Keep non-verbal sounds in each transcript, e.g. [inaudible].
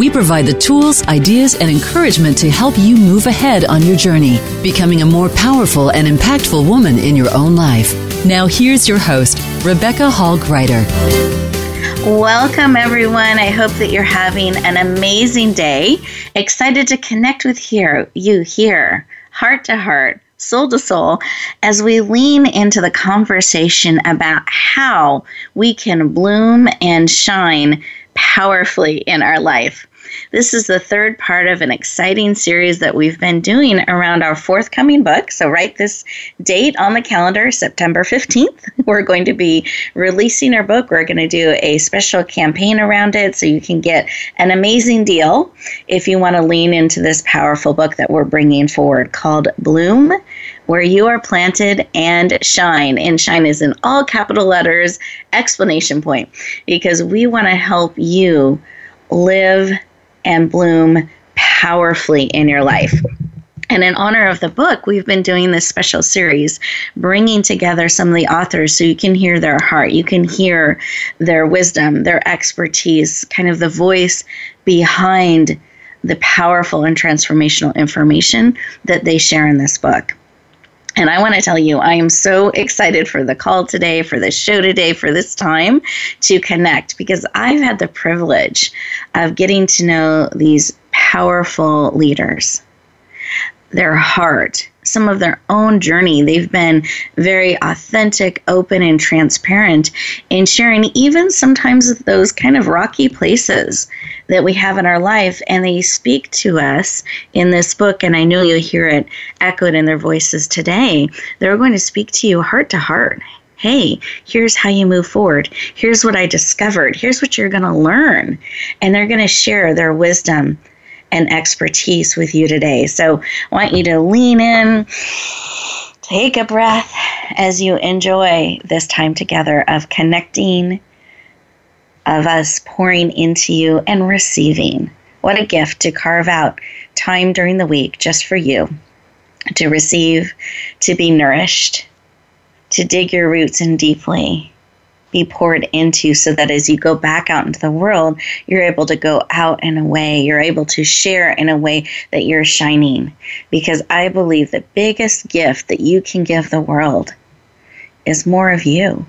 we provide the tools, ideas, and encouragement to help you move ahead on your journey, becoming a more powerful and impactful woman in your own life. Now, here's your host, Rebecca Hall Gruyter. Welcome, everyone. I hope that you're having an amazing day. Excited to connect with here, you here, heart to heart soul to soul, as we lean into the conversation about how we can bloom and shine powerfully in our life. This is the third part of an exciting series that we've been doing around our forthcoming book. So, write this date on the calendar, September 15th. [laughs] We're going to be releasing our book. We're going to do a special campaign around it so you can get an amazing deal if you want to lean into this powerful book that we're bringing forward called Bloom where you are planted and shine. And shine is in all capital letters, explanation point, because we want to help you live and bloom powerfully in your life. And in honor of the book, we've been doing this special series, bringing together some of the authors so you can hear their heart, you can hear their wisdom, their expertise, kind of the voice behind the powerful and transformational information that they share in this book. And I want to tell you, I am so excited for the call today, for the show today, for this time to connect because I've had the privilege of getting to know these powerful leaders, their heart, some of their own journey. They've been very authentic, open, and transparent in sharing even sometimes those kind of rocky places that we have in our life. And they speak to us in this book, and I know you'll hear it echoed in their voices today. They're going to speak to you heart to heart hey, here's how you move forward. Here's what I discovered. Here's what you're going to learn. And they're going to share their wisdom and expertise with you today. So I want you to lean in, take a breath as you enjoy this time together of connecting, of us pouring into you and receiving. What a gift to carve out time during the week just for you to receive, to be nourished, to dig your roots in deeply be poured into so that as you go back out into the world, you're able to go out in a way, you're able to share in a way that you're shining. Because I believe the biggest gift that you can give the world is more of you.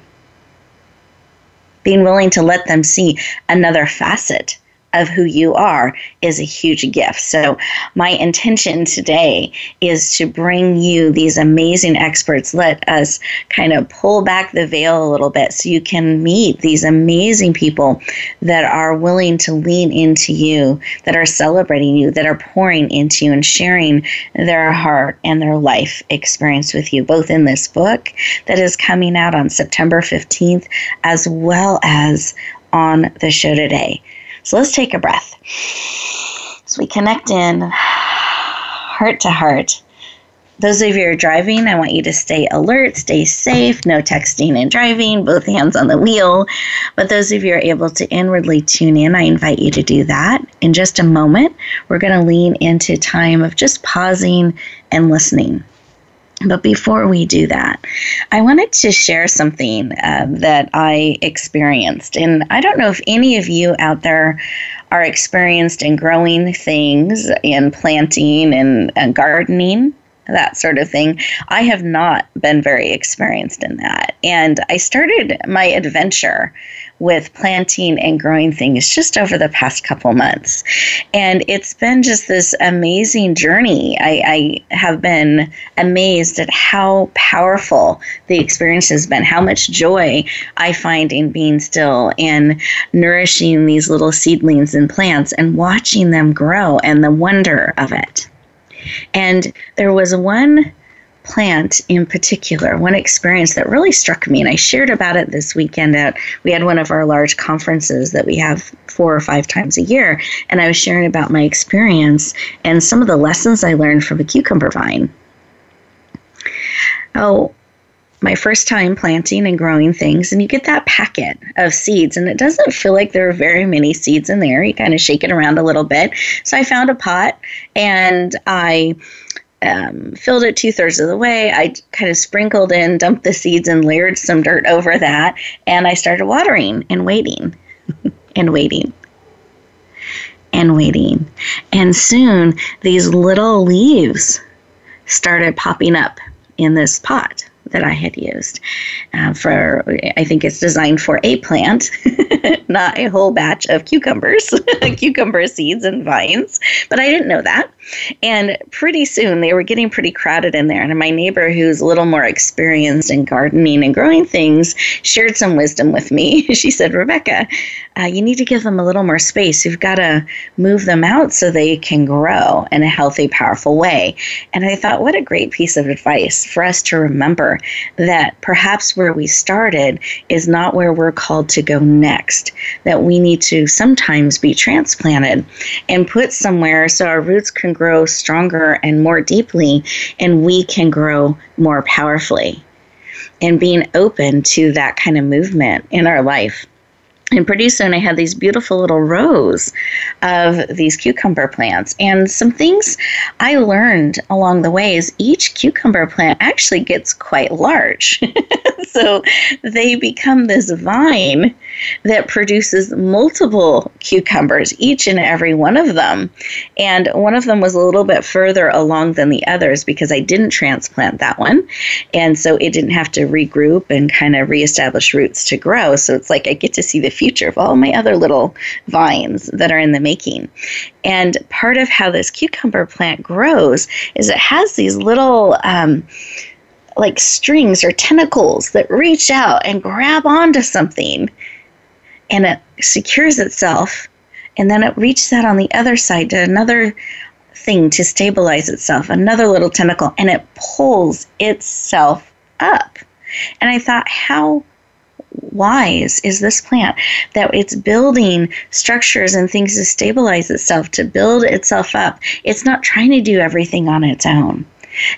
Being willing to let them see another facet of who you are is a huge gift. So, my intention today is to bring you these amazing experts. Let us kind of pull back the veil a little bit so you can meet these amazing people that are willing to lean into you, that are celebrating you, that are pouring into you and sharing their heart and their life experience with you, both in this book that is coming out on September 15th, as well as on the show today. So let's take a breath. As we connect in heart to heart. Those of you who are driving, I want you to stay alert, stay safe, no texting and driving, both hands on the wheel. But those of you who are able to inwardly tune in, I invite you to do that. In just a moment, we're going to lean into time of just pausing and listening. But before we do that, I wanted to share something uh, that I experienced. And I don't know if any of you out there are experienced in growing things, in planting and, and gardening. That sort of thing. I have not been very experienced in that. And I started my adventure with planting and growing things just over the past couple months. And it's been just this amazing journey. I, I, have been amazed at how powerful the experience has been, how much joy I find in being still and nourishing these little seedlings and plants and watching them grow and the wonder of it. And there was one plant in particular, one experience that really struck me, and I shared about it this weekend at we had one of our large conferences that we have four or five times a year, and I was sharing about my experience and some of the lessons I learned from a cucumber vine. Oh, my first time planting and growing things, and you get that packet of seeds, and it doesn't feel like there are very many seeds in there. You kind of shake it around a little bit. So I found a pot and I um, filled it two thirds of the way. I kind of sprinkled in, dumped the seeds, and layered some dirt over that. And I started watering and waiting [laughs] and waiting and waiting. And soon these little leaves started popping up in this pot that I had used uh, for, I think it's designed for a plant, [laughs] not a whole batch of cucumbers, [laughs] cucumber seeds and vines. But I didn't know that. And pretty soon they were getting pretty crowded in there. And my neighbor, who's a little more experienced in gardening and growing things, shared some wisdom with me. [laughs] she said, Rebecca, uh, you need to give them a little more space. You've got to move them out so they can grow in a healthy, powerful way. And I thought, what a great piece of advice for us to remember that perhaps where we started is not where we're called to go next, that we need to sometimes be transplanted and put somewhere so our roots can grow stronger and more deeply, and we can grow more powerfully. And being open to that kind of movement in our life. And pretty soon I had these beautiful little rows of these cucumber plants. And some things I learned along the way is each cucumber plant actually gets quite large. [laughs] so they become this vine that produces multiple cucumbers, each and every one of them. And one of them was a little bit further along than the others because I didn't transplant that one. And so it didn't have to regroup and kind of reestablish roots to grow. So it's like I get to see the future of all my other little vines that are in the making. And part of how this cucumber plant grows is it has these little um, like strings or tentacles that reach out and grab onto something and it secures itself and then it reaches out on the other side to another thing to stabilize itself, another little tentacle, and it pulls itself up. And I thought, how wise is this plant that it's building structures and things to stabilize itself, to build itself up. It's not trying to do everything on its own.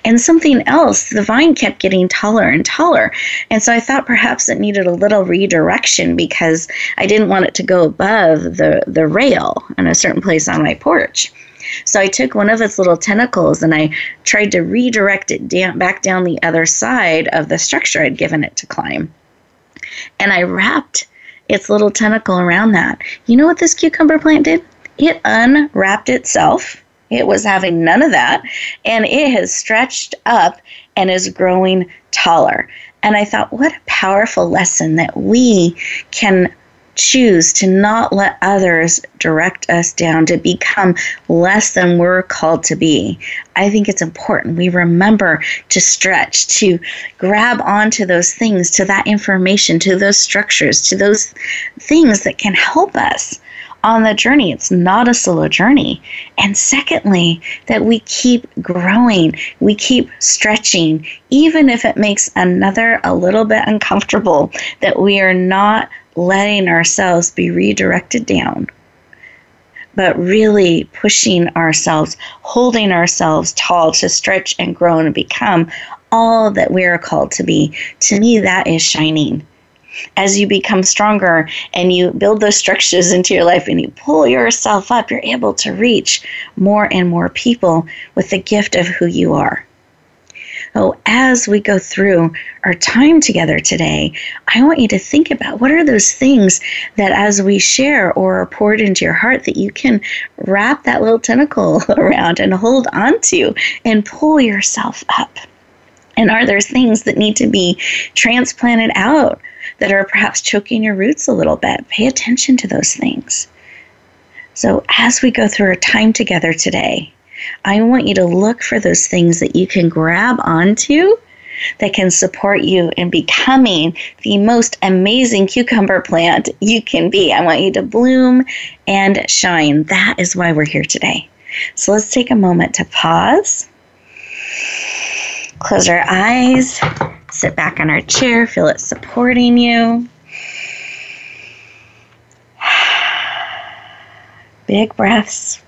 And something else, the vine kept getting taller and taller. And so I thought perhaps it needed a little redirection because I didn't want it to go above the, the rail in a certain place on my porch. So I took one of its little tentacles and I tried to redirect it down, back down the other side of the structure I'd given it to climb and I wrapped its little tentacle around that. You know what this cucumber plant did? It unwrapped itself. It was having none of that, and it has stretched up and is growing taller. And I thought, what a powerful lesson that we can choose to not let others direct us down to become less than we're called to be. I think it's important we remember to stretch, to grab onto those things, to that information, to those structures, to those things that can help us on the journey. It's not a solo journey. And secondly, that we keep growing, we keep stretching, even if it makes another a little bit uncomfortable, that we are not letting ourselves be redirected down, but really pushing ourselves, holding ourselves tall to stretch and grow and become all that we are called to be. To me, that is shining. As you become stronger and you build those structures into your life and you pull yourself up, you're able to reach more and more people with the gift of who you are. Oh, as we go through our time together today, I want you to think about what are those things that as we share or are poured into your heart that you can wrap that little tentacle [laughs] around and hold onto and pull yourself up. And are there things that need to be transplanted out that are perhaps choking your roots a little bit? Pay attention to those things. So, as we go through our time together today, I want you to look for those things that you can grab onto that can support you in becoming the most amazing cucumber plant you can be. I want you to bloom and shine. That is why we're here today. So let's take a moment to pause, close our eyes, sit back on our chair, feel it supporting you. [sighs] Big breaths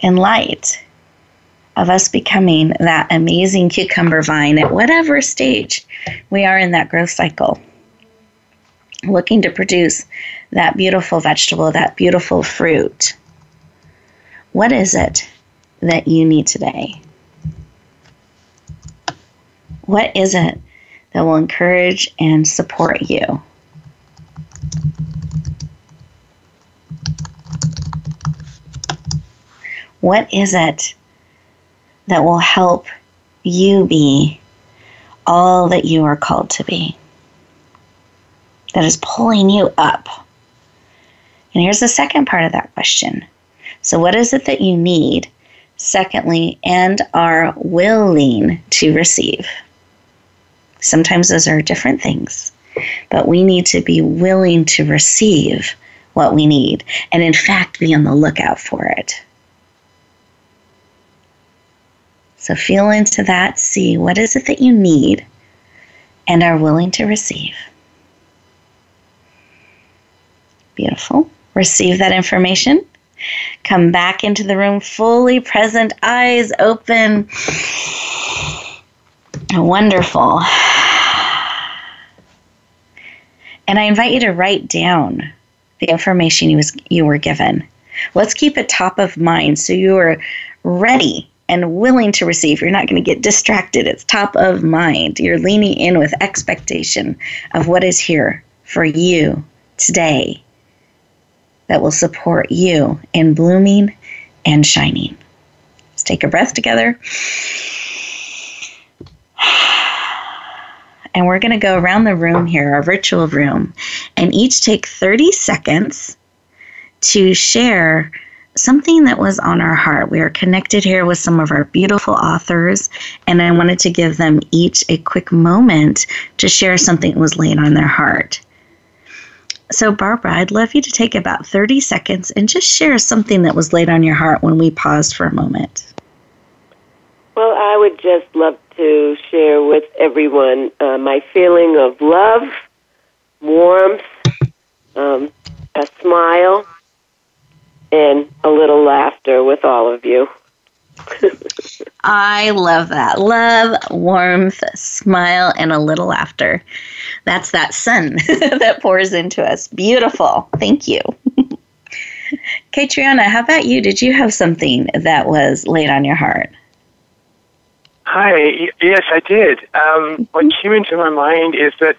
and light of us becoming that amazing cucumber vine at whatever stage we are in that growth cycle, looking to produce that beautiful vegetable, that beautiful fruit. What is it that you need today? What is it that will encourage and support you? What is it that will help you be all that you are called to be? That is pulling you up. And here's the second part of that question. So, what is it that you need? Secondly, and are willing to receive. Sometimes those are different things, but we need to be willing to receive what we need and, in fact, be on the lookout for it. So feel into that, see what is it that you need and are willing to receive. Beautiful. Receive that information. Come back into the room fully present, eyes open. Wonderful. And I invite you to write down the information you, was, you were given. Let's keep it top of mind so you are ready and willing to receive. You're not going to get distracted. It's top of mind. You're leaning in with expectation of what is here for you today that will support you in blooming and shining. Let's take a breath together. [sighs] And we're going to go around the room here, our virtual room, and each take 30 seconds to share something that was on our heart. We are connected here with some of our beautiful authors, and I wanted to give them each a quick moment to share something that was laid on their heart. So, Barbara, I'd love you to take about 30 seconds and just share something that was laid on your heart when we paused for a moment. Well, I would just love to share with everyone uh, my feeling of love, warmth, um, a smile, and a little laughter with all of you. I love that. Love, warmth, smile, and a little laughter. That's that sun [laughs] that pours into us. Beautiful. Thank you. [laughs] Catriona, how about you? Did you have something that was laid on your heart? Hi. Yes, I did. Um, what came into my mind is that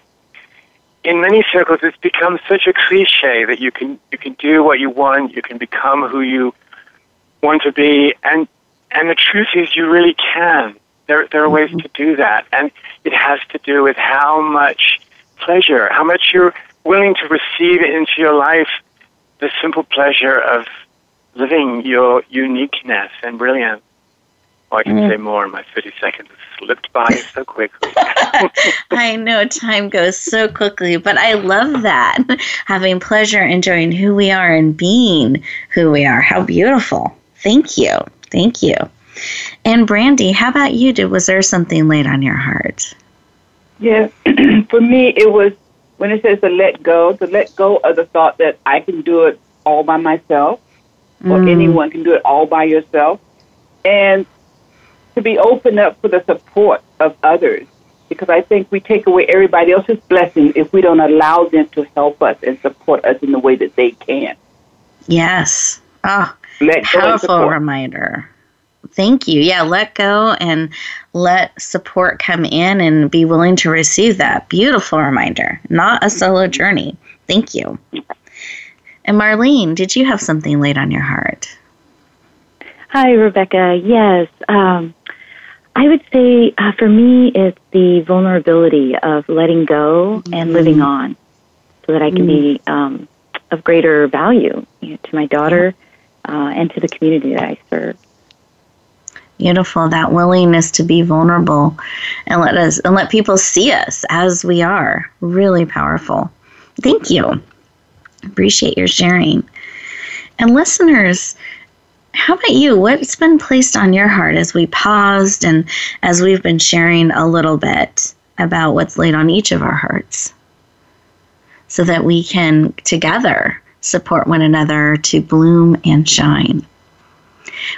in many circles, it's become such a cliche that you can you can do what you want, you can become who you want to be, and and the truth is, you really can. There there are ways to do that, and it has to do with how much pleasure, how much you're willing to receive into your life, the simple pleasure of living your uniqueness and brilliance. Well, I can mm. say more in my 30 seconds slipped by so quickly. [laughs] I know time goes so quickly, but I love that. [laughs] Having pleasure, enjoying who we are, and being who we are. How beautiful. Thank you. Thank you. And Brandy, how about you? Did was there something laid on your heart? Yeah, [clears throat] for me, it was when it says to let go, to let go of the thought that I can do it all by myself, or mm. anyone can do it all by yourself, and to be open up for the support of others because I think we take away everybody else's blessings if we don't allow them to help us and support us in the way that they can. Yes. Oh, Let powerful reminder. Thank you. Yeah, let go and let support come in and be willing to receive that. Beautiful reminder. Not a solo journey. Thank you. And Marlene, did you have something laid on your heart? Hi, Rebecca. Yes. Um, I would say uh, for me, it's the vulnerability of letting go mm-hmm. and living on so that I can mm-hmm. be um, of greater value you know, to my daughter uh, and to the community that I serve. Beautiful that willingness to be vulnerable and let us and let people see us as we are. Really powerful. Thank you. Appreciate your sharing. And listeners, how about you? What's been placed on your heart as we paused and as we've been sharing a little bit about what's laid on each of our hearts so that we can together support one another to bloom and shine?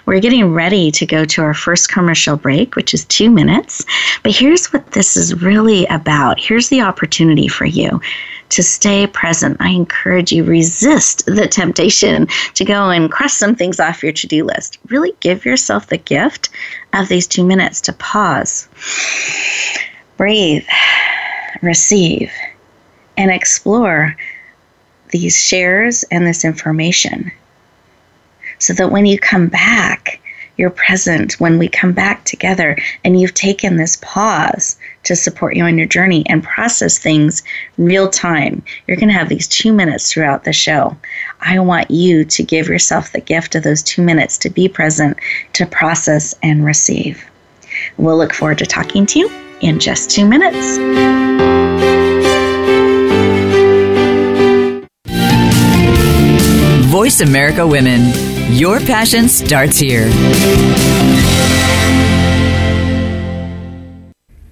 We're getting ready to go to our first commercial break, which is two minutes. But here's what this is really about. Here's the opportunity for you to stay present. I encourage you resist the temptation to go and cross some things off your to-do list. Really give yourself the gift of these 2 minutes to pause. Breathe, receive, and explore these shares and this information so that when you come back, you're present when we come back together and you've taken this pause to support you on your journey and process things real time. You're going to have these two minutes throughout the show. I want you to give yourself the gift of those two minutes to be present, to process and receive. We'll look forward to talking to you in just two minutes. Voice America Women. Your passion starts here.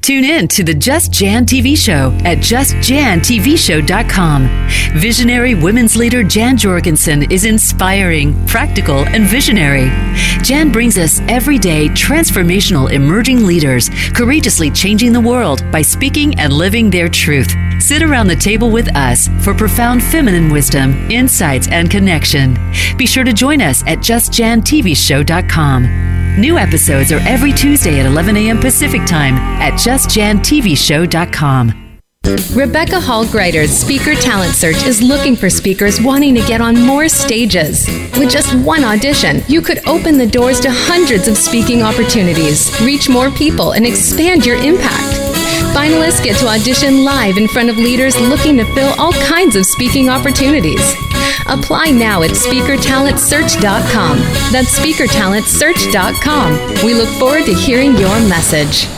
Tune in to the Just Jan TV show at justjantvshow.com. Visionary women's leader Jan Jorgensen is inspiring, practical, and visionary. Jan brings us everyday transformational emerging leaders, courageously changing the world by speaking and living their truth. Sit around the table with us for profound feminine wisdom, insights, and connection. Be sure to join us at justjantvshow.com. New episodes are every Tuesday at 11 a.m. Pacific Time at justjantvshow.com. Rebecca Hall Gruyter's Speaker Talent Search is looking for speakers wanting to get on more stages. With just one audition, you could open the doors to hundreds of speaking opportunities, reach more people, and expand your impact. Finalists get to audition live in front of leaders looking to fill all kinds of speaking opportunities. Apply now at speakertalentsearch.com. That's speakertalentsearch.com. We look forward to hearing your message.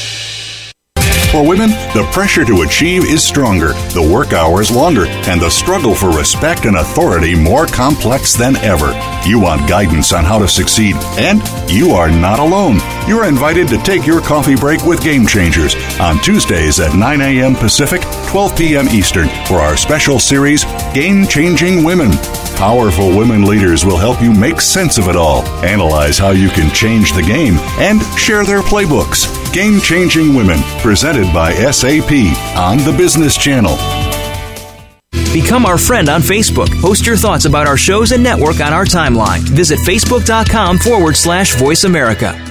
For women, the pressure to achieve is stronger, the work hours longer, and the struggle for respect and authority more complex than ever. You want guidance on how to succeed, and you are not alone. You're invited to take your coffee break with Game Changers on Tuesdays at 9 a.m. Pacific, 12 p.m. Eastern for our special series, Game Changing Women. Powerful women leaders will help you make sense of it all, analyze how you can change the game, and share their playbooks. Game Changing Women, presented by SAP on the Business Channel. Become our friend on Facebook. Post your thoughts about our shows and network on our timeline. Visit facebook.com forward slash voice America.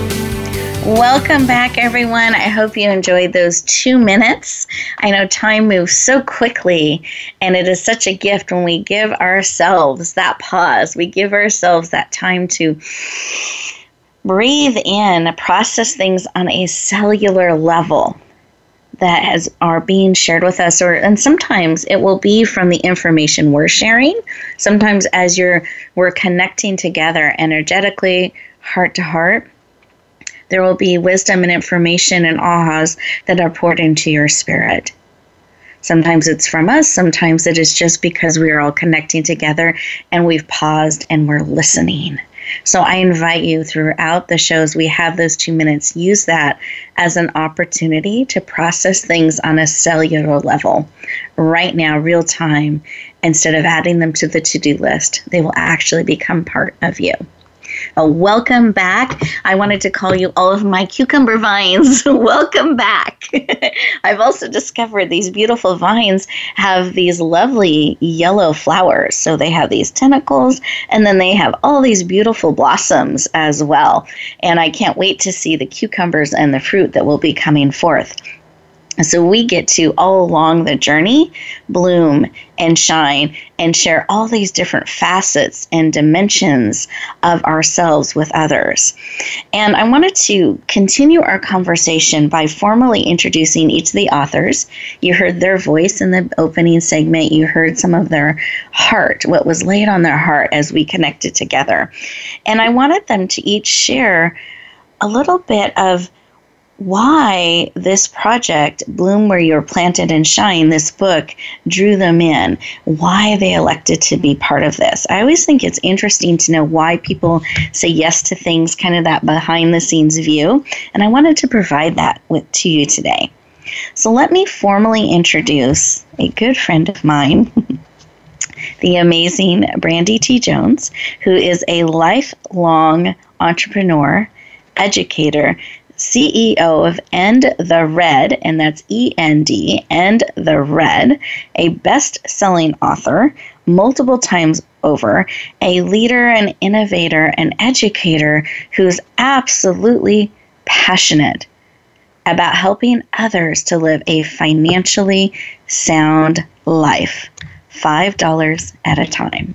Welcome back, everyone. I hope you enjoyed those two minutes. I know time moves so quickly, and it is such a gift when we give ourselves that pause. We give ourselves that time to breathe in, process things on a cellular level that has are being shared with us or and sometimes it will be from the information we're sharing sometimes as you're we're connecting together energetically heart to heart there will be wisdom and information and ahas that are poured into your spirit. Sometimes it's from us, sometimes it is just because we are all connecting together and we've paused and we're listening. So I invite you throughout the shows, we have those two minutes, use that as an opportunity to process things on a cellular level right now, real time, instead of adding them to the to do list. They will actually become part of you. Uh, welcome back. I wanted to call you all of my cucumber vines. [laughs] welcome back. [laughs] I've also discovered these beautiful vines have these lovely yellow flowers. So they have these tentacles and then they have all these beautiful blossoms as well. And I can't wait to see the cucumbers and the fruit that will be coming forth. So we get to all along the journey bloom and shine and share all these different facets and dimensions of ourselves with others. And I wanted to continue our conversation by formally introducing each of the authors. You heard their voice in the opening segment, you heard some of their heart, what was laid on their heart as we connected together. And I wanted them to each share a little bit of why this project, Bloom Where You're Planted and Shine, this book, drew them in, why they elected to be part of this. I always think it's interesting to know why people say yes to things, kind of that behind the scenes view. And I wanted to provide that with, to you today. So let me formally introduce a good friend of mine. [laughs] the amazing Brandy T. Jones, who is a lifelong entrepreneur, educator, CEO of End the Red, and that's E N D, End the Red, a best selling author multiple times over, a leader, an innovator, an educator who's absolutely passionate about helping others to live a financially sound life, $5 at a time.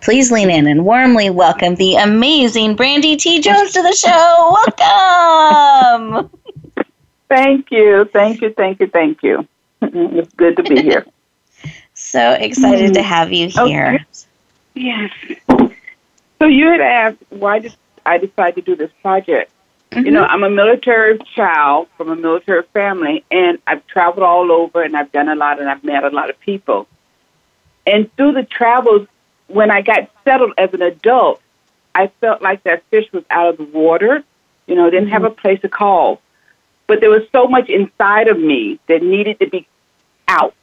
Please lean in and warmly welcome the amazing Brandy T. Jones to the show. Welcome. [laughs] Thank you. Thank you. Thank you. Thank you. [laughs] It's good to be here. so excited to have you here. Okay. Yes. So you had asked why did I decide to do this project? Mm-hmm. You know, I'm a military child from a military family, and I've traveled all over, and I've done a lot, and I've met a lot of people. And through the travels, when I got settled as an adult, I felt like that fish was out of the water. You know, didn't have a mm-hmm. place to call. But there was so much inside of me that needed to be out.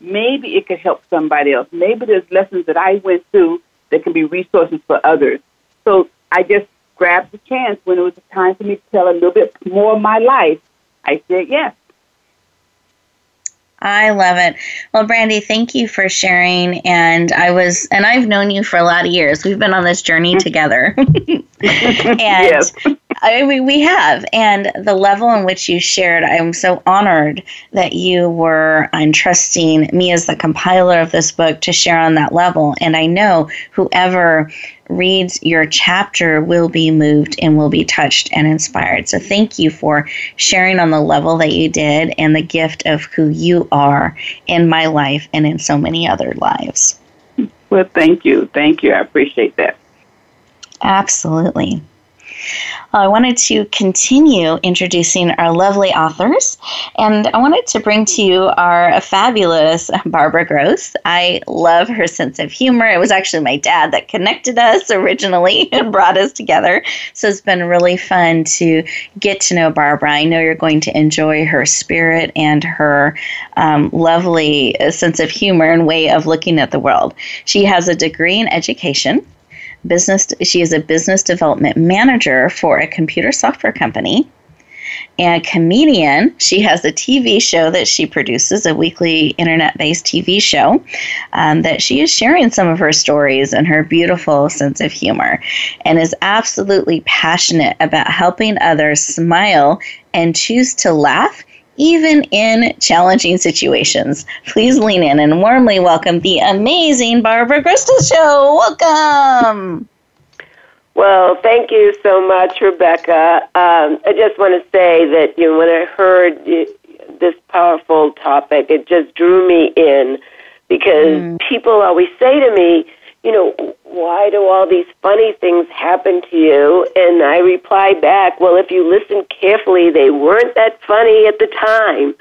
Maybe it could help somebody else. Maybe there's lessons that I went through that can be resources for others. So I just grabbed the chance when it was time for me to tell a little bit more of my life. I said yes. I love it. Well, Brandy, thank you for sharing. And I was, and I've known you for a lot of years. We've been on this journey [laughs] together. [laughs] and yes. I mean, we have. And the level in which you shared, I'm so honored that you were entrusting me as the compiler of this book to share on that level. And I know whoever reads your chapter will be moved and will be touched and inspired. So thank you for sharing on the level that you did and the gift of who you are in my life and in so many other lives. Well, thank you. Thank you. I appreciate that. Absolutely. I wanted to continue introducing our lovely authors, and I wanted to bring to you our fabulous Barbara Gross. I love her sense of humor. It was actually my dad that connected us originally [laughs] and brought us together. So it's been really fun to get to know Barbara. I know you're going to enjoy her spirit and her um, lovely sense of humor and way of looking at the world. She has a degree in education business she is a business development manager for a computer software company and comedian. She has a TV show that she produces, a weekly internet based TV show, um, that she is sharing some of her stories and her beautiful sense of humor, and is absolutely passionate about helping others smile and choose to laugh even in challenging situations. Please lean in and warmly welcome the amazing Barbara Krystal Show. Welcome. Well, thank you so much, Rebecca. Um, I just want to say that you know when I heard this powerful topic, it just drew me in because mm. people always say to me, you know, why do all these funny things happen to you? And I reply back, well, if you listen carefully, they weren't that funny at the time.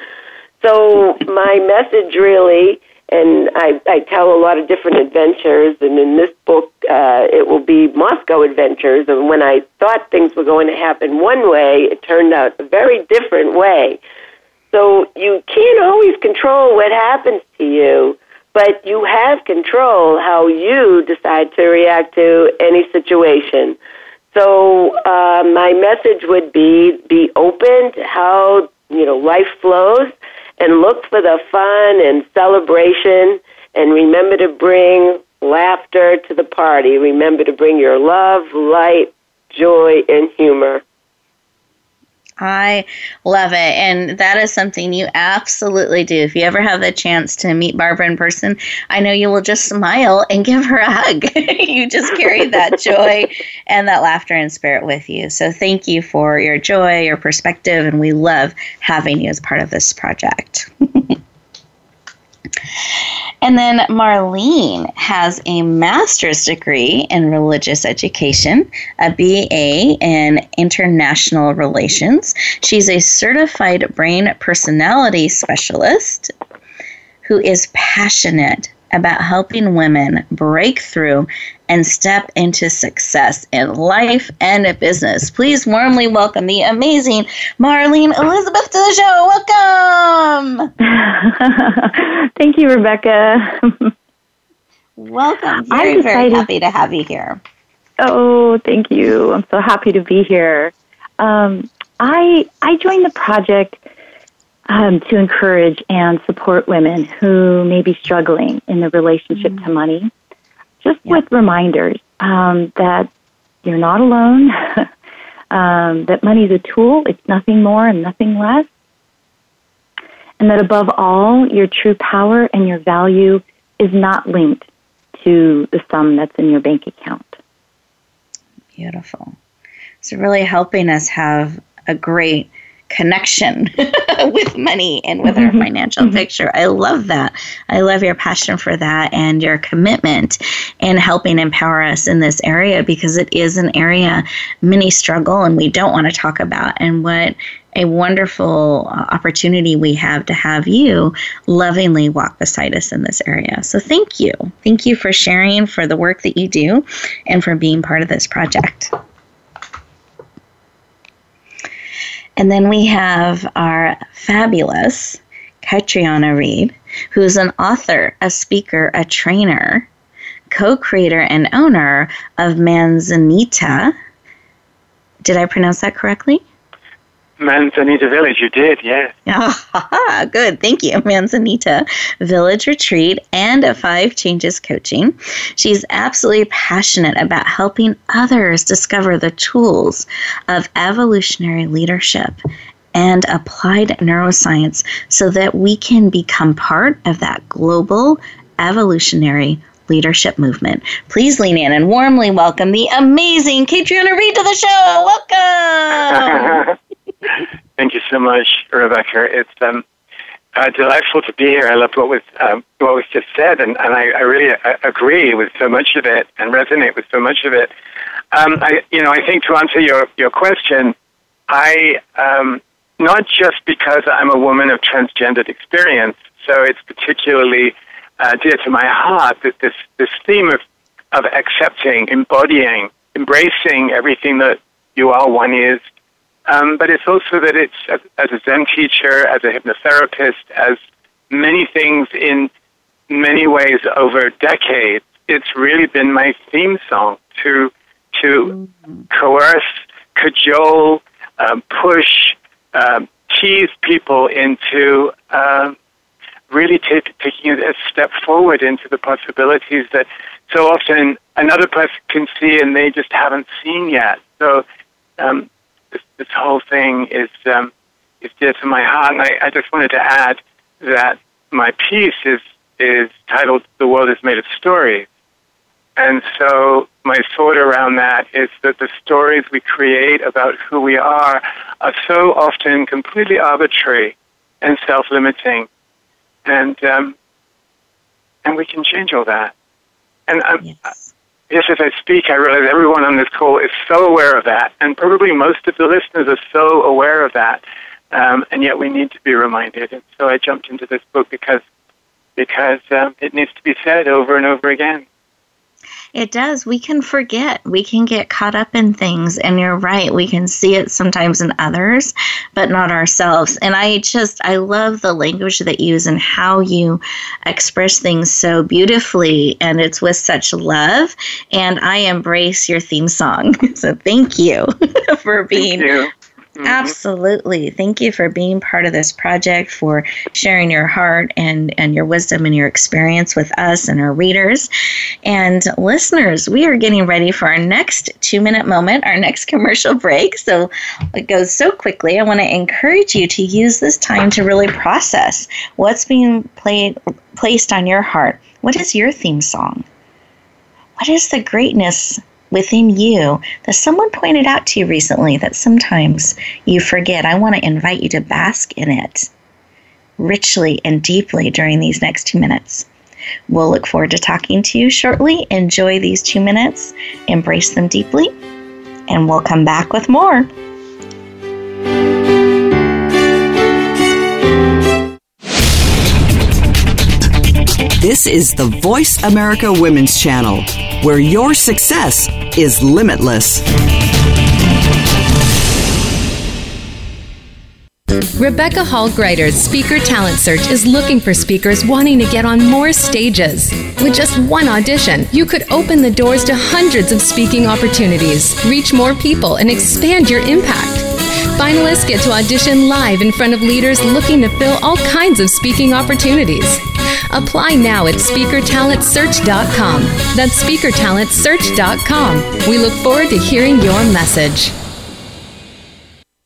So my message really, and I, I tell a lot of different adventures, and in this book, uh, it will be Moscow adventures. And when I thought things were going to happen one way, it turned out a very different way. So you can't always control what happens to you but you have control how you decide to react to any situation. So uh, my message would be be open to how you know life flows, and look for the fun and celebration, and remember to bring laughter to the party. Remember to bring your love, light, joy, and humor. I love it. And that is something you absolutely do. If you ever have the chance to meet Barbara in person, I know you will just smile and give her a hug. [laughs] you just carry that [laughs] joy and that laughter and spirit with you. So thank you for your joy, your perspective, and we love having you as part of this project. [laughs] And then Marlene has a master's degree in religious education, a BA in international relations. She's a certified brain personality specialist who is passionate about helping women break through and step into success in life and in business. Please warmly welcome the amazing Marlene Elizabeth to the show. Welcome. [laughs] Thank you, Rebecca. welcome. Very, very happy to have you here. Oh, thank you. I'm so happy to be here. Um, I I joined the project um, to encourage and support women who may be struggling in the relationship mm-hmm. to money, just yeah. with reminders um, that you're not alone, [laughs] um, that money is a tool, it's nothing more and nothing less, and that above all, your true power and your value is not linked to the sum that's in your bank account. Beautiful. So, really helping us have a great connection [laughs] with money and with our mm-hmm. financial mm-hmm. picture. I love that. I love your passion for that and your commitment in helping empower us in this area because it is an area many struggle and we don't want to talk about. And what a wonderful uh, opportunity we have to have you lovingly walk beside us in this area. So thank you. Thank you for sharing, for the work that you do, and for being part of this project. And then we have our fabulous Catriona Reed, who's an author, a speaker, a trainer, co creator, and owner of Manzanita. Did I pronounce that correctly? Manzanita Village, you did, yeah. [laughs] Good. Thank you. Manzanita Village Retreat and a Five Changes Coaching. She's absolutely passionate about helping others discover the tools of evolutionary leadership and applied neuroscience so that we can become part of that global evolutionary leadership movement. Please lean in and warmly welcome the amazing Catriona Reed to the show. Welcome. [laughs] Thank you so much, Rebecca. It's um, uh, delightful to be here. I loved what was um, what was just said, and, and I, I really uh, agree with so much of it and resonate with so much of it. Um, I, you know, I think to answer your your question, I um, not just because I'm a woman of transgendered experience, so it's particularly uh, dear to my heart that this this theme of of accepting, embodying, embracing everything that you are, one is, um, but it's also that it's as, as a Zen teacher, as a hypnotherapist, as many things in many ways over decades. It's really been my theme song to to mm-hmm. coerce, cajole, um, push, uh, tease people into uh, really t- taking a step forward into the possibilities that so often another person can see and they just haven't seen yet. So um, this, this whole thing is um, is dear to my heart, and I, I just wanted to add that my piece is is titled "The World Is Made of Stories," and so my thought around that is that the stories we create about who we are are so often completely arbitrary and self-limiting, and um, and we can change all that. And Yes. Yes, as I speak, I realize everyone on this call is so aware of that, and probably most of the listeners are so aware of that, um, and yet we need to be reminded. And so I jumped into this book because because um, it needs to be said over and over again. It does. We can forget. We can get caught up in things. And you're right. We can see it sometimes in others, but not ourselves. And I just, I love the language that you use and how you express things so beautifully. And it's with such love. And I embrace your theme song. [laughs] So thank you [laughs] for being Thank you. Absolutely. Thank you for being part of this project, for sharing your heart and, and your wisdom and your experience with us and our readers. And listeners, we are getting ready for our next two minute moment, our next commercial break. So it goes so quickly. I want to encourage you to use this time to really process what's being played, placed on your heart. What is your theme song? What is the greatness within you that someone pointed out to you recently that sometimes you forget. I want to invite you to bask in it richly and deeply during these next two minutes. We'll look forward to talking to you shortly. Enjoy these two minutes, embrace them deeply, and we'll come back with more. This is the Voice America Women's Channel, where your success is limitless. Rebecca Hall Gruyter's Speaker Talent Search is looking for speakers wanting to get on more stages. With just one audition, you could open the doors to hundreds of speaking opportunities, reach more people, and expand your impact. Finalists get to audition live in front of leaders looking to fill all kinds of speaking opportunities. Apply now at speakertalentsearch.com. That's speakertalentsearch.com. We look forward to hearing your message.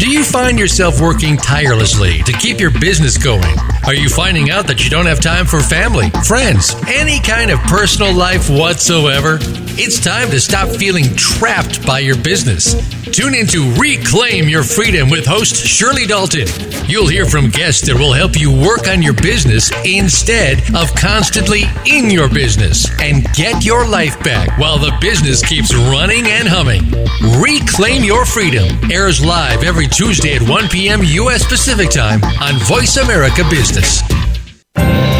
Do you find yourself working tirelessly to keep your business going? Are you finding out that you don't have time for family, friends, any kind of personal life whatsoever? It's time to stop feeling trapped by your business. Tune in to Reclaim Your Freedom with host Shirley Dalton. You'll hear from guests that will help you work on your business instead of constantly in your business and get your life back while the business keeps running and humming. Reclaim Your Freedom airs live every Tuesday at 1 p.m. U.S. Pacific Time on Voice America Business justice.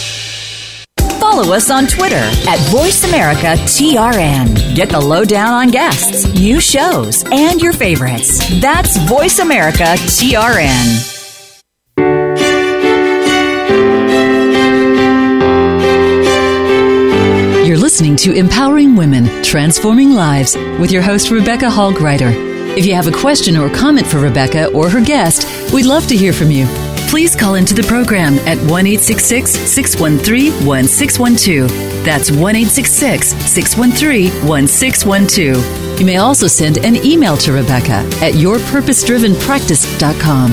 Follow us on Twitter at VoiceAmericaTRN. Get the lowdown on guests, new shows, and your favorites. That's VoiceAmericaTRN. You're listening to Empowering Women, Transforming Lives with your host, Rebecca Hall Gruyter. If you have a question or comment for Rebecca or her guest, we'd love to hear from you. Please call into the program at 1 613 1612. That's 1 613 1612. You may also send an email to Rebecca at yourpurposedrivenpractice.com.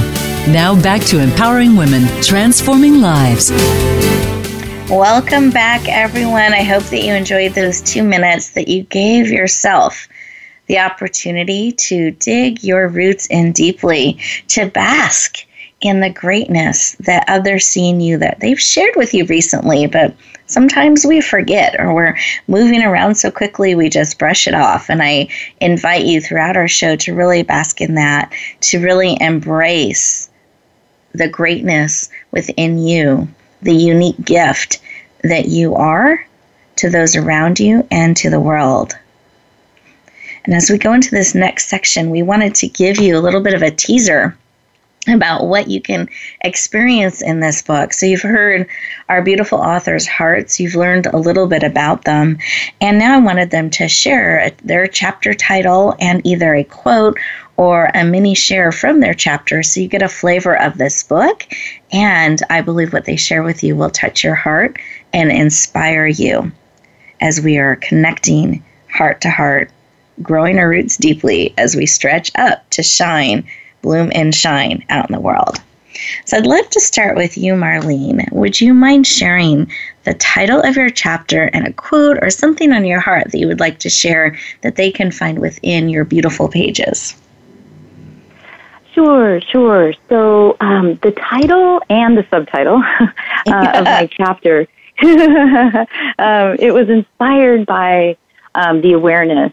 Now back to empowering women, transforming lives. Welcome back, everyone. I hope that you enjoyed those two minutes that you gave yourself the opportunity to dig your roots in deeply, to bask in the greatness that others see in you that they've shared with you recently, but sometimes we forget or we're moving around so quickly we just brush it off. And I invite you throughout our show to really bask in that, to really embrace the greatness within you the unique gift that you are to those around you and to the world. And as we go into this next section, we wanted to give you a little bit of a teaser about what you can experience in this book. So, you've heard our beautiful authors' hearts, you've learned a little bit about them, and now I wanted them to share their chapter title and either a quote or a mini share from their chapter so you get a flavor of this book. And I believe what they share with you will touch your heart and inspire you as we are connecting heart to heart, growing our roots deeply as we stretch up to shine, bloom, and shine out in the world. So I'd love to start with you, Marlene. Would you mind sharing the title of your chapter and a quote or something on your heart that you would like to share that they can find within your beautiful pages? Sure, sure. So um, the title and the subtitle [laughs] uh, of my [laughs] chapter, [laughs] um, it was inspired by um, the awareness,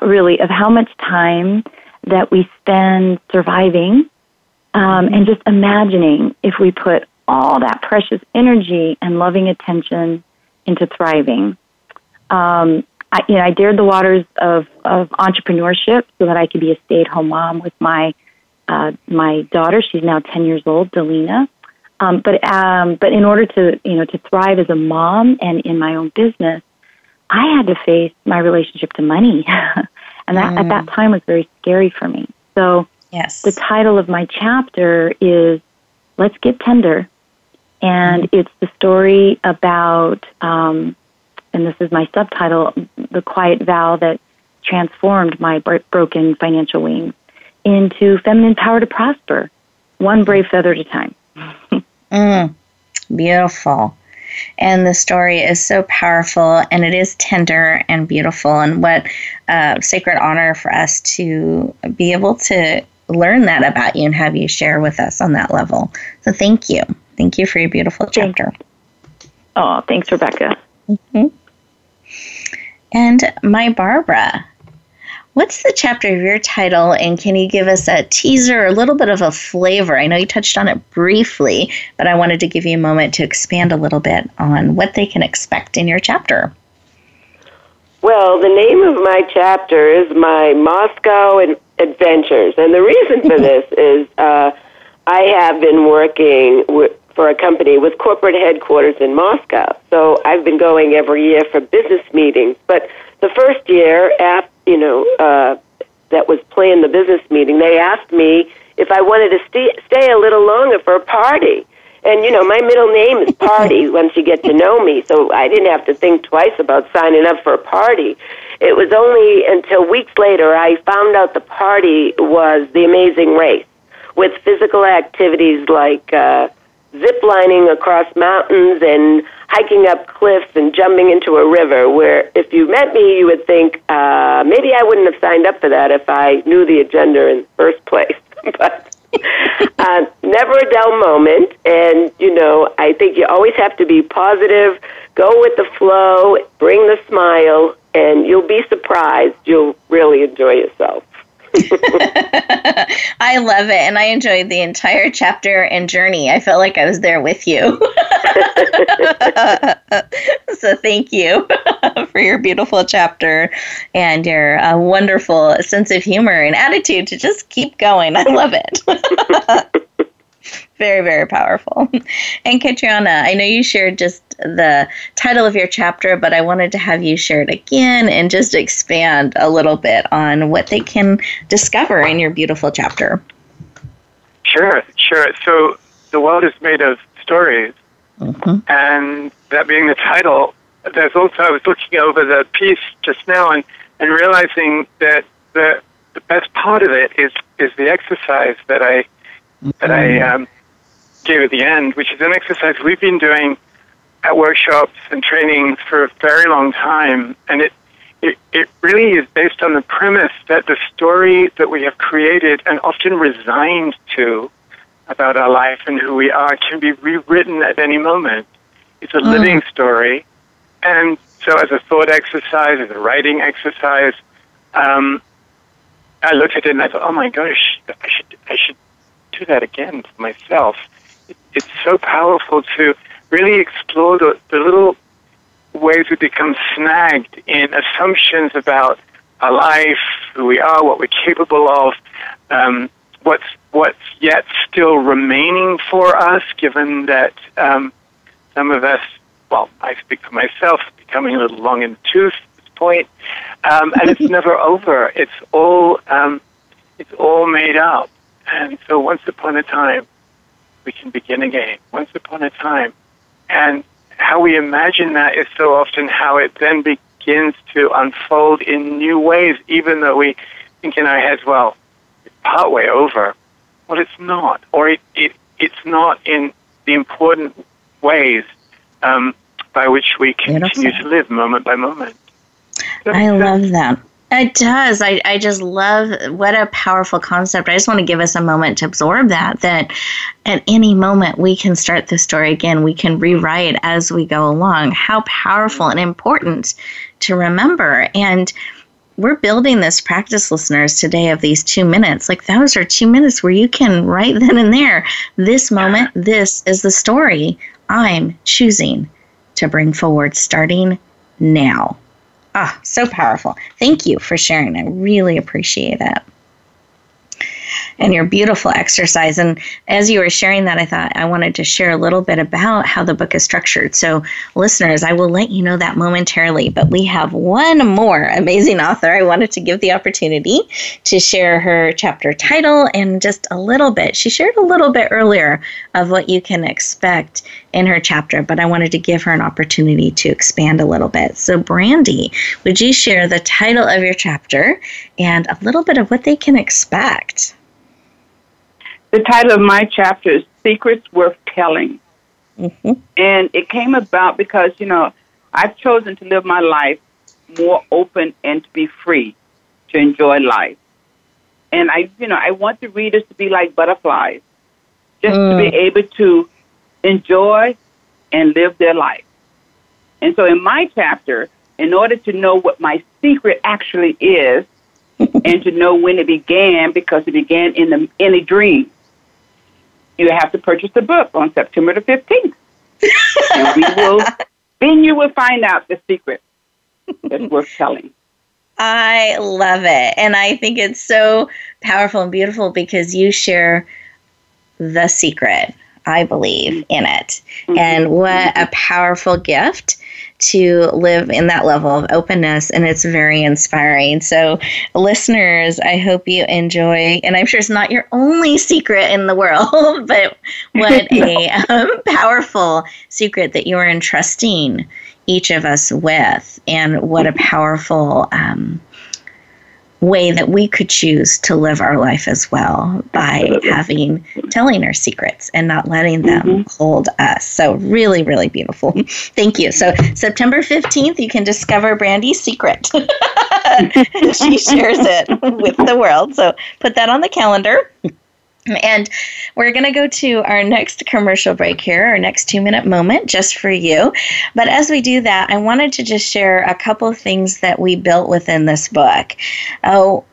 really, of how much time that we spend surviving um, and just imagining if we put all that precious energy and loving attention into thriving. Um, I, you know, I dared the waters of, of entrepreneurship so that I could be a stay-at-home mom with my uh, my daughter. She's now 10 years old, Delina. Um, but um, but in order to you know to thrive as a mom and in my own business, I had to face my relationship to money, [laughs] and that mm. at that mm. time was very scary for me. So yes, the title of my chapter is "Let's Get Tender," and mm. it's the story about, um, and this is my subtitle, the quiet vow that transformed my broken financial wings into feminine power to prosper, one brave feather at a time. [laughs] mm, beautiful. And the story is so powerful and it is tender and beautiful. And what uh, sacred honor for us to be able to learn that about you and have you share with us on that level. So thank you. Thank you for your beautiful chapter. Oh, thanks, Rebecca. Mm-hmm. And my Barbara, What's the chapter of your title, and can you give us a teaser, a little bit of a flavor? I know you touched on it briefly, but I wanted to give you a moment to expand a little bit on what they can expect in your chapter. Well, the name of my chapter is my Moscow Adventures, and the reason for [laughs] this is uh, I have been working with, for a company with corporate headquarters in Moscow. So I've been going every year for business meetings, but the first year after you know, uh, that was playing the business meeting, they asked me if I wanted to stay, stay a little longer for a party. And, you know, my middle name is Party [laughs] once you get to know me, so I didn't have to think twice about signing up for a party. It was only until weeks later I found out the party was the amazing race with physical activities like uh, zip lining across mountains and hiking up cliffs and jumping into a river where if you met me you would think uh, maybe I wouldn't have signed up for that if I knew the agenda in the first [laughs] place. but uh, never a dull moment and you know I think you always have to be positive, go with the flow, bring the smile and you'll be surprised. You'll really enjoy yourself. [laughs] I love it. And I enjoyed the entire chapter and journey. I felt like I was there with you. [laughs] so thank you [laughs] for your beautiful chapter and your uh, wonderful sense of humor and attitude to just keep going. I love it very, very powerful. [laughs] And Catriona, I know you shared just the title of your chapter, but I wanted to have you share it again and just expand a little bit on what they can discover in your beautiful chapter. Sure, sure. So the world is made of stories, mm-hmm. and that being the title, there's also I was looking over the piece just now and, and realizing that the the best part of it is is the exercise that I that I um, gave at the end, which is an exercise we've been doing at workshops and trainings for a very long time, and it it, it really is based on the premise that the story that we have created and often resigned to about our life and who we are can be rewritten at any moment. It's a mm. living story. And so, as a thought exercise, as a writing exercise, um, I looked at it and I thought, oh my gosh, I should, I should do that again for myself. It, it's so powerful to really explore the, the little ways we become snagged in assumptions about our life, who we are, what we're capable of, um, what's what's yet still remaining for us, given that um, some of us, well, I speak for myself, becoming a little long in the tooth at this point, um, and it's [laughs] never over. It's all um, it's all made up, and so once upon a time, we can begin again. Once upon a time, and how we imagine that is so often how it then begins to unfold in new ways, even though we think in our heads, well, it's partway over. Well, it's not, or it, it it's not in the important ways um, by which we continue to live moment by moment. I love that. It does. I, I just love what a powerful concept. I just want to give us a moment to absorb that, that at any moment we can start the story again. We can rewrite as we go along. How powerful and important to remember. And we're building this practice, listeners, today of these two minutes. Like those are two minutes where you can right then and there, this moment, this is the story I'm choosing to bring forward starting now. Ah, so powerful. Thank you for sharing. I really appreciate it and your beautiful exercise. And as you were sharing that, I thought I wanted to share a little bit about how the book is structured. So, listeners, I will let you know that momentarily, but we have one more amazing author. I wanted to give the opportunity to share her chapter title and just a little bit. She shared a little bit earlier of what you can expect in her chapter, but I wanted to give her an opportunity to expand a little bit. So, Brandy, would you share the title of your chapter and a little bit of what they can expect? The title of my chapter is Secrets Worth Telling. Mm-hmm. And it came about because, you know, I've chosen to live my life more open and to be free to enjoy life. And I, you know, I want the readers to be like butterflies, just mm. to be mm. able to enjoy and live their life. And so in my chapter, in order to know what my secret actually is [laughs] and to know when it began, because it began in the in a dream you have to purchase the book on September the 15th. and we will, [laughs] then you will find out the secret that's worth telling. I love it. And I think it's so powerful and beautiful because you share the secret, I believe, in it. Mm-hmm. And what a powerful gift to live in that level of openness, and it's very inspiring. So, listeners, I hope you enjoy, and I'm sure it's not your only secret in the world, [laughs] but what [laughs] a um, powerful secret that you are entrusting each of us with, and what a powerful. Um, way that we could choose to live our life as well by having telling our secrets and not letting them mm-hmm. hold us. So really, really beautiful. [laughs] Thank you. So September 15th, you can discover Brandy's secret. [laughs] she shares it with the world. So put that on the calendar. And we're going to go to our next commercial break here, our next two minute moment just for you. But as we do that, I wanted to just share a couple of things that we built within this book. Oh,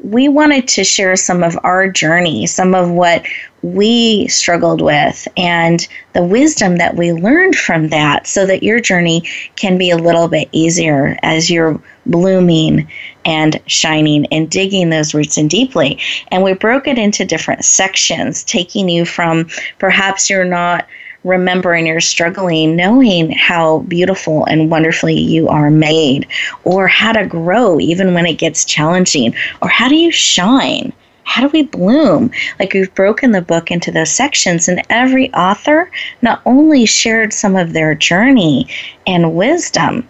we wanted to share some of our journey, some of what we struggled with, and the wisdom that we learned from that so that your journey can be a little bit easier as you're blooming and shining and digging those roots in deeply. And we broke it into different sections, taking you from perhaps you're not remembering you're struggling, knowing how beautiful and wonderfully you are made, or how to grow even when it gets challenging, or how do you shine? How do we bloom? Like we've broken the book into those sections, and every author not only shared some of their journey and wisdom,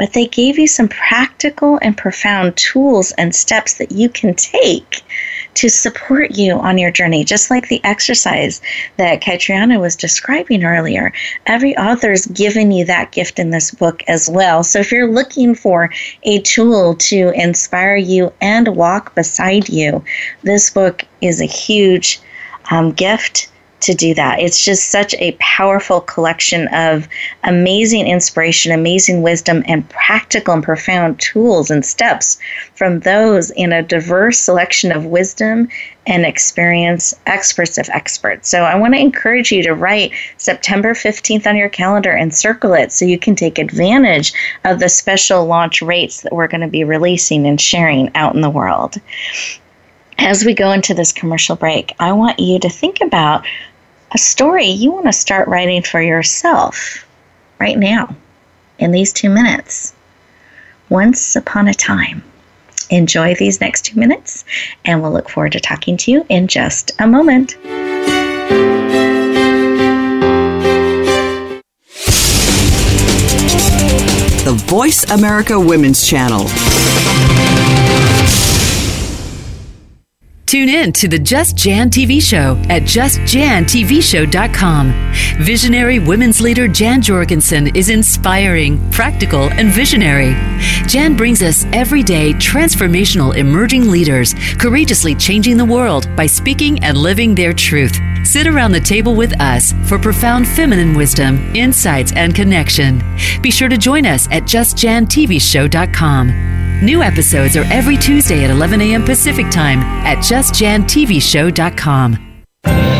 but they gave you some practical and profound tools and steps that you can take to support you on your journey, just like the exercise that Catriona was describing earlier. Every author's given you that gift in this book as well. So if you're looking for a tool to inspire you and walk beside you, this book is a huge um, gift to do that. It's just such a powerful collection of amazing inspiration, amazing wisdom, and practical and profound tools and steps from those in a diverse selection of wisdom and experience experts of experts. So I want to encourage you to write September 15th on your calendar and circle it so you can take advantage of the special launch rates that we're going to be releasing and sharing out in the world as we go into this commercial break, I want you to think about a story you want to start writing for yourself right now in these two minutes. Once upon a time. Enjoy these next two minutes, and we'll look forward to talking to you in just a moment. The Voice America Women's Channel. Tune in to the Just Jan TV show at justjantvshow.com. Visionary women's leader Jan Jorgensen is inspiring, practical, and visionary. Jan brings us everyday transformational emerging leaders, courageously changing the world by speaking and living their truth. Sit around the table with us for profound feminine wisdom, insights, and connection. Be sure to join us at justjantvshow.com. New episodes are every Tuesday at 11 a.m. Pacific Time at justjantvshow.com.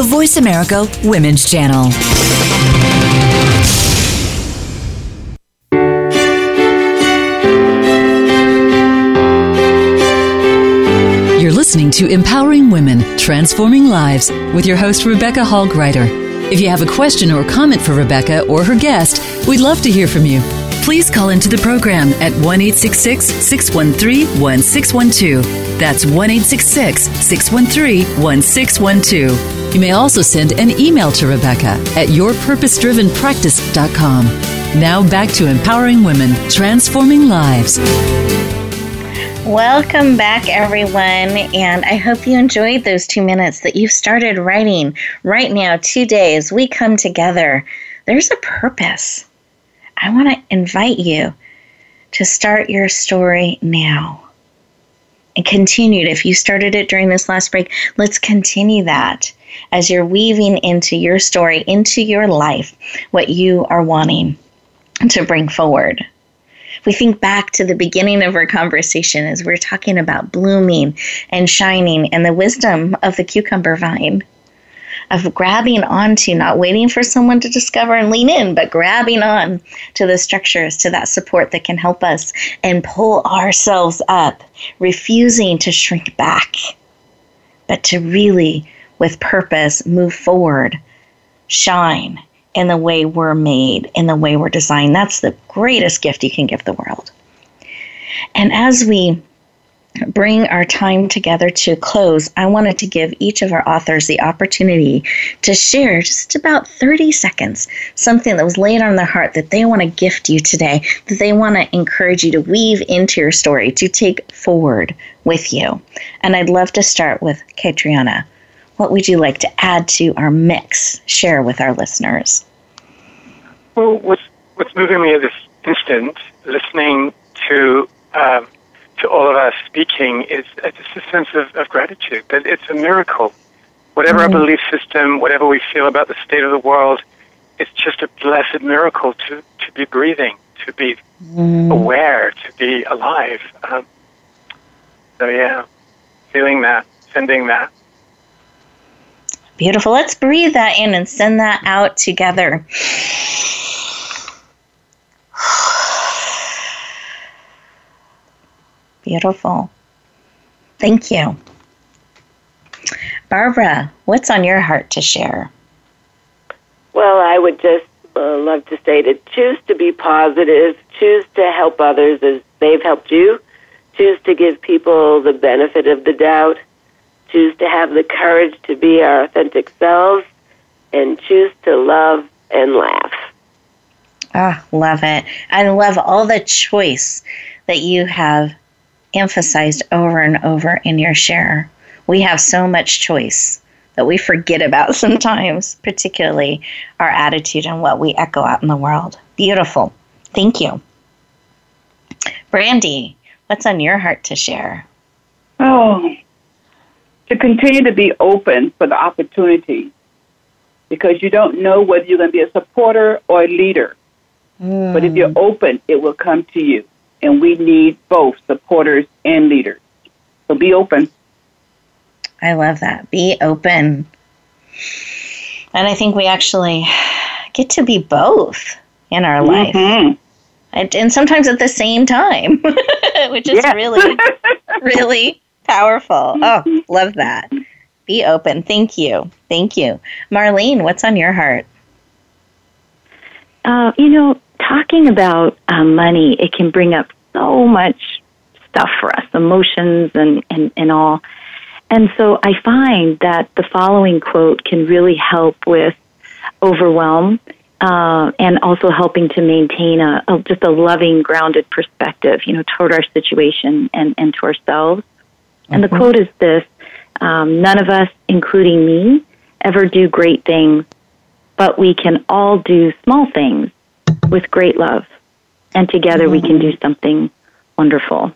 The Voice America Women's Channel. You're listening to Empowering Women, Transforming Lives with your host, Rebecca Hall Gruyter. If you have a question or comment for Rebecca or her guest, we'd love to hear from you. Please call into the program at 1 613 1612. That's 1 613 1612. You may also send an email to Rebecca at yourpurposedrivenpractice.com. Now back to empowering women, transforming lives. Welcome back, everyone, and I hope you enjoyed those two minutes that you've started writing right now, today, as we come together. There's a purpose. I want to invite you to start your story now and continue. If you started it during this last break, let's continue that as you're weaving into your story, into your life, what you are wanting to bring forward. We think back to the beginning of our conversation as we're talking about blooming and shining and the wisdom of the cucumber vine of grabbing onto, not waiting for someone to discover and lean in, but grabbing on to the structures, to that support that can help us and pull ourselves up, refusing to shrink back, but to really, with purpose, move forward, shine, in the way we're made, in the way we're designed. That's the greatest gift you can give the world. And as we bring our time together to close, I wanted to give each of our authors the opportunity to share just about 30 seconds something that was laid on their heart that they want to gift you today, that they want to encourage you to weave into your story, to take forward with you. And I'd love to start with Catriona. What would you like to add to our mix, share with our listeners? Well, what's, what's moving me at this instant, listening to um, to all of us speaking is just a sense of, of gratitude that it's a miracle. Whatever mm-hmm. our belief system, whatever we feel about the state of the world, it's just a blessed miracle to, to be breathing, to be mm. aware, to be alive. Um, so, yeah, feeling that, sending that. Beautiful. Let's breathe that in and send that out together. Beautiful. Thank you. Barbara, what's on your heart to share? Well, I would just uh, love to say to choose to be positive, choose to help others as they've helped you, choose to give people the benefit of the doubt, choose to have the courage to be our authentic selves, and choose to love and laugh. Ah, love it. I love all the choice that you have emphasized over and over in your share. We have so much choice that we forget about [laughs] sometimes, particularly our attitude and what we echo out in the world. Beautiful. Thank you. Brandy, what's on your heart to share? Oh, to continue to be open for the opportunity because you don't know whether you're going to be a supporter or a leader. Mm. But if you're open, it will come to you and we need both supporters and leaders. So be open. I love that. Be open. And I think we actually get to be both in our life. Mm-hmm. And, and, sometimes at the same time, [laughs] which is yeah. really, [laughs] really powerful. [laughs] Oh, love that. Be open. Thank you. Thank you. Marlene, what's on your heart? Uh, you know, talking about uh, money, it can bring up so much stuff for us, emotions and, and, and all. And so I find that the following quote can really help with overwhelm uh, and also helping to maintain a, a, just a loving, grounded perspective, you know, toward our situation and, and to ourselves. Mm-hmm. And the mm-hmm. quote is this um, None of us, including me, ever do great things, but we can all do small things with great love. And together mm-hmm. we can do something wonderful.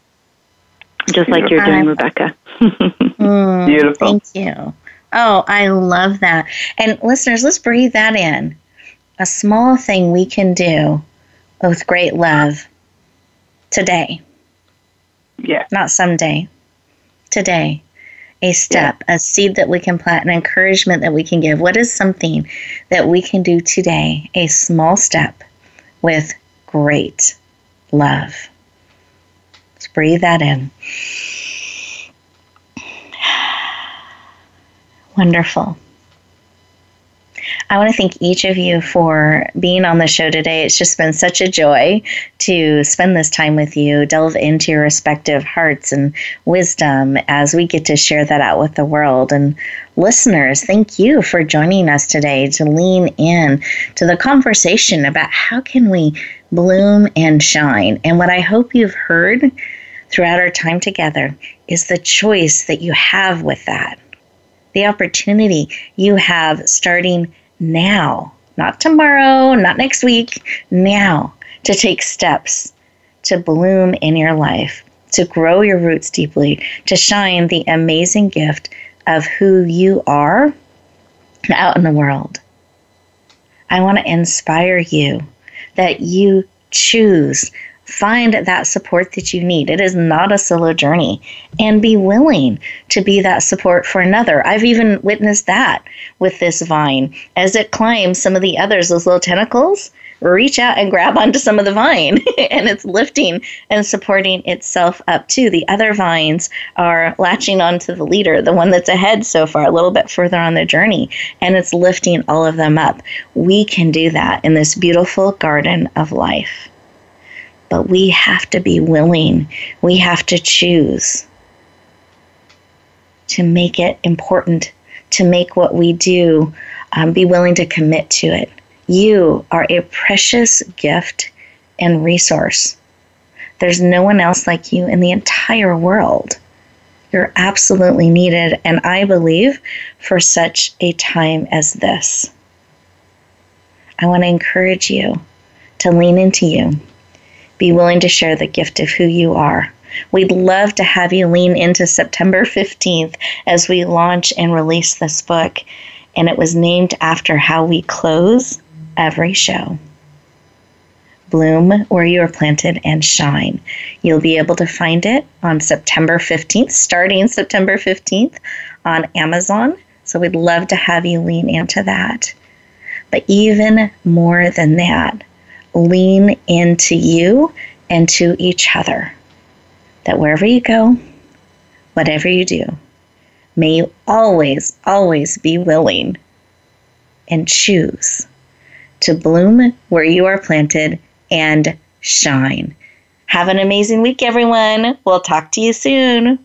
Just like you're doing, Rebecca. [laughs] mm, Beautiful. Thank you. Oh, I love that. And listeners, let's breathe that in. A small thing we can do with great love today. Yeah. Not someday. Today. A step, yeah. a seed that we can plant, an encouragement that we can give. What is something that we can do today? A small step with great love. Let's breathe that in. [sighs] Wonderful. I want to thank each of you for being on the show today. It's just been such a joy to spend this time with you, delve into your respective hearts and wisdom as we get to share that out with the world. And listeners, thank you for joining us today to lean in to the conversation about how can we bloom and shine. And what I hope you've heard throughout our time together is the choice that you have with that. The opportunity you have starting now, not tomorrow, not next week, now to take steps to bloom in your life, to grow your roots deeply, to shine the amazing gift of who you are out in the world. I want to inspire you that you choose find that support that you need. It is not a solo journey. And be willing to be that support for another. I've even witnessed that with this vine. As it climbs some of the others, those little tentacles, reach out and grab onto some of the vine [laughs] and it's lifting and supporting itself up too. The other vines are latching onto the leader, the one that's ahead so far, a little bit further on their journey, and it's lifting all of them up. We can do that in this beautiful garden of life. But we have to be willing, we have to choose to make it important, to make what we do, um, be willing to commit to it. You are a precious gift and resource. There's no one else like you in the entire world. You're absolutely needed, and I believe for such a time as this. I want to encourage you to lean into you. Be willing to share the gift of who you are. We'd love to have you lean into September [laughs] 15th as we launch and release this book. And it was named after how we close every show. Bloom where you are planted and shine. You'll be able to find it on September 15th, starting September 15th on Amazon. So we'd love to have you lean into that. But even more than that, lean into you and to each other. That wherever you go, whatever you do, may you always, always be willing and choose to bloom where you are planted and shine. Have an amazing week, everyone. We'll talk to you soon.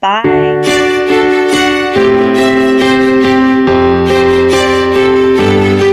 Bye.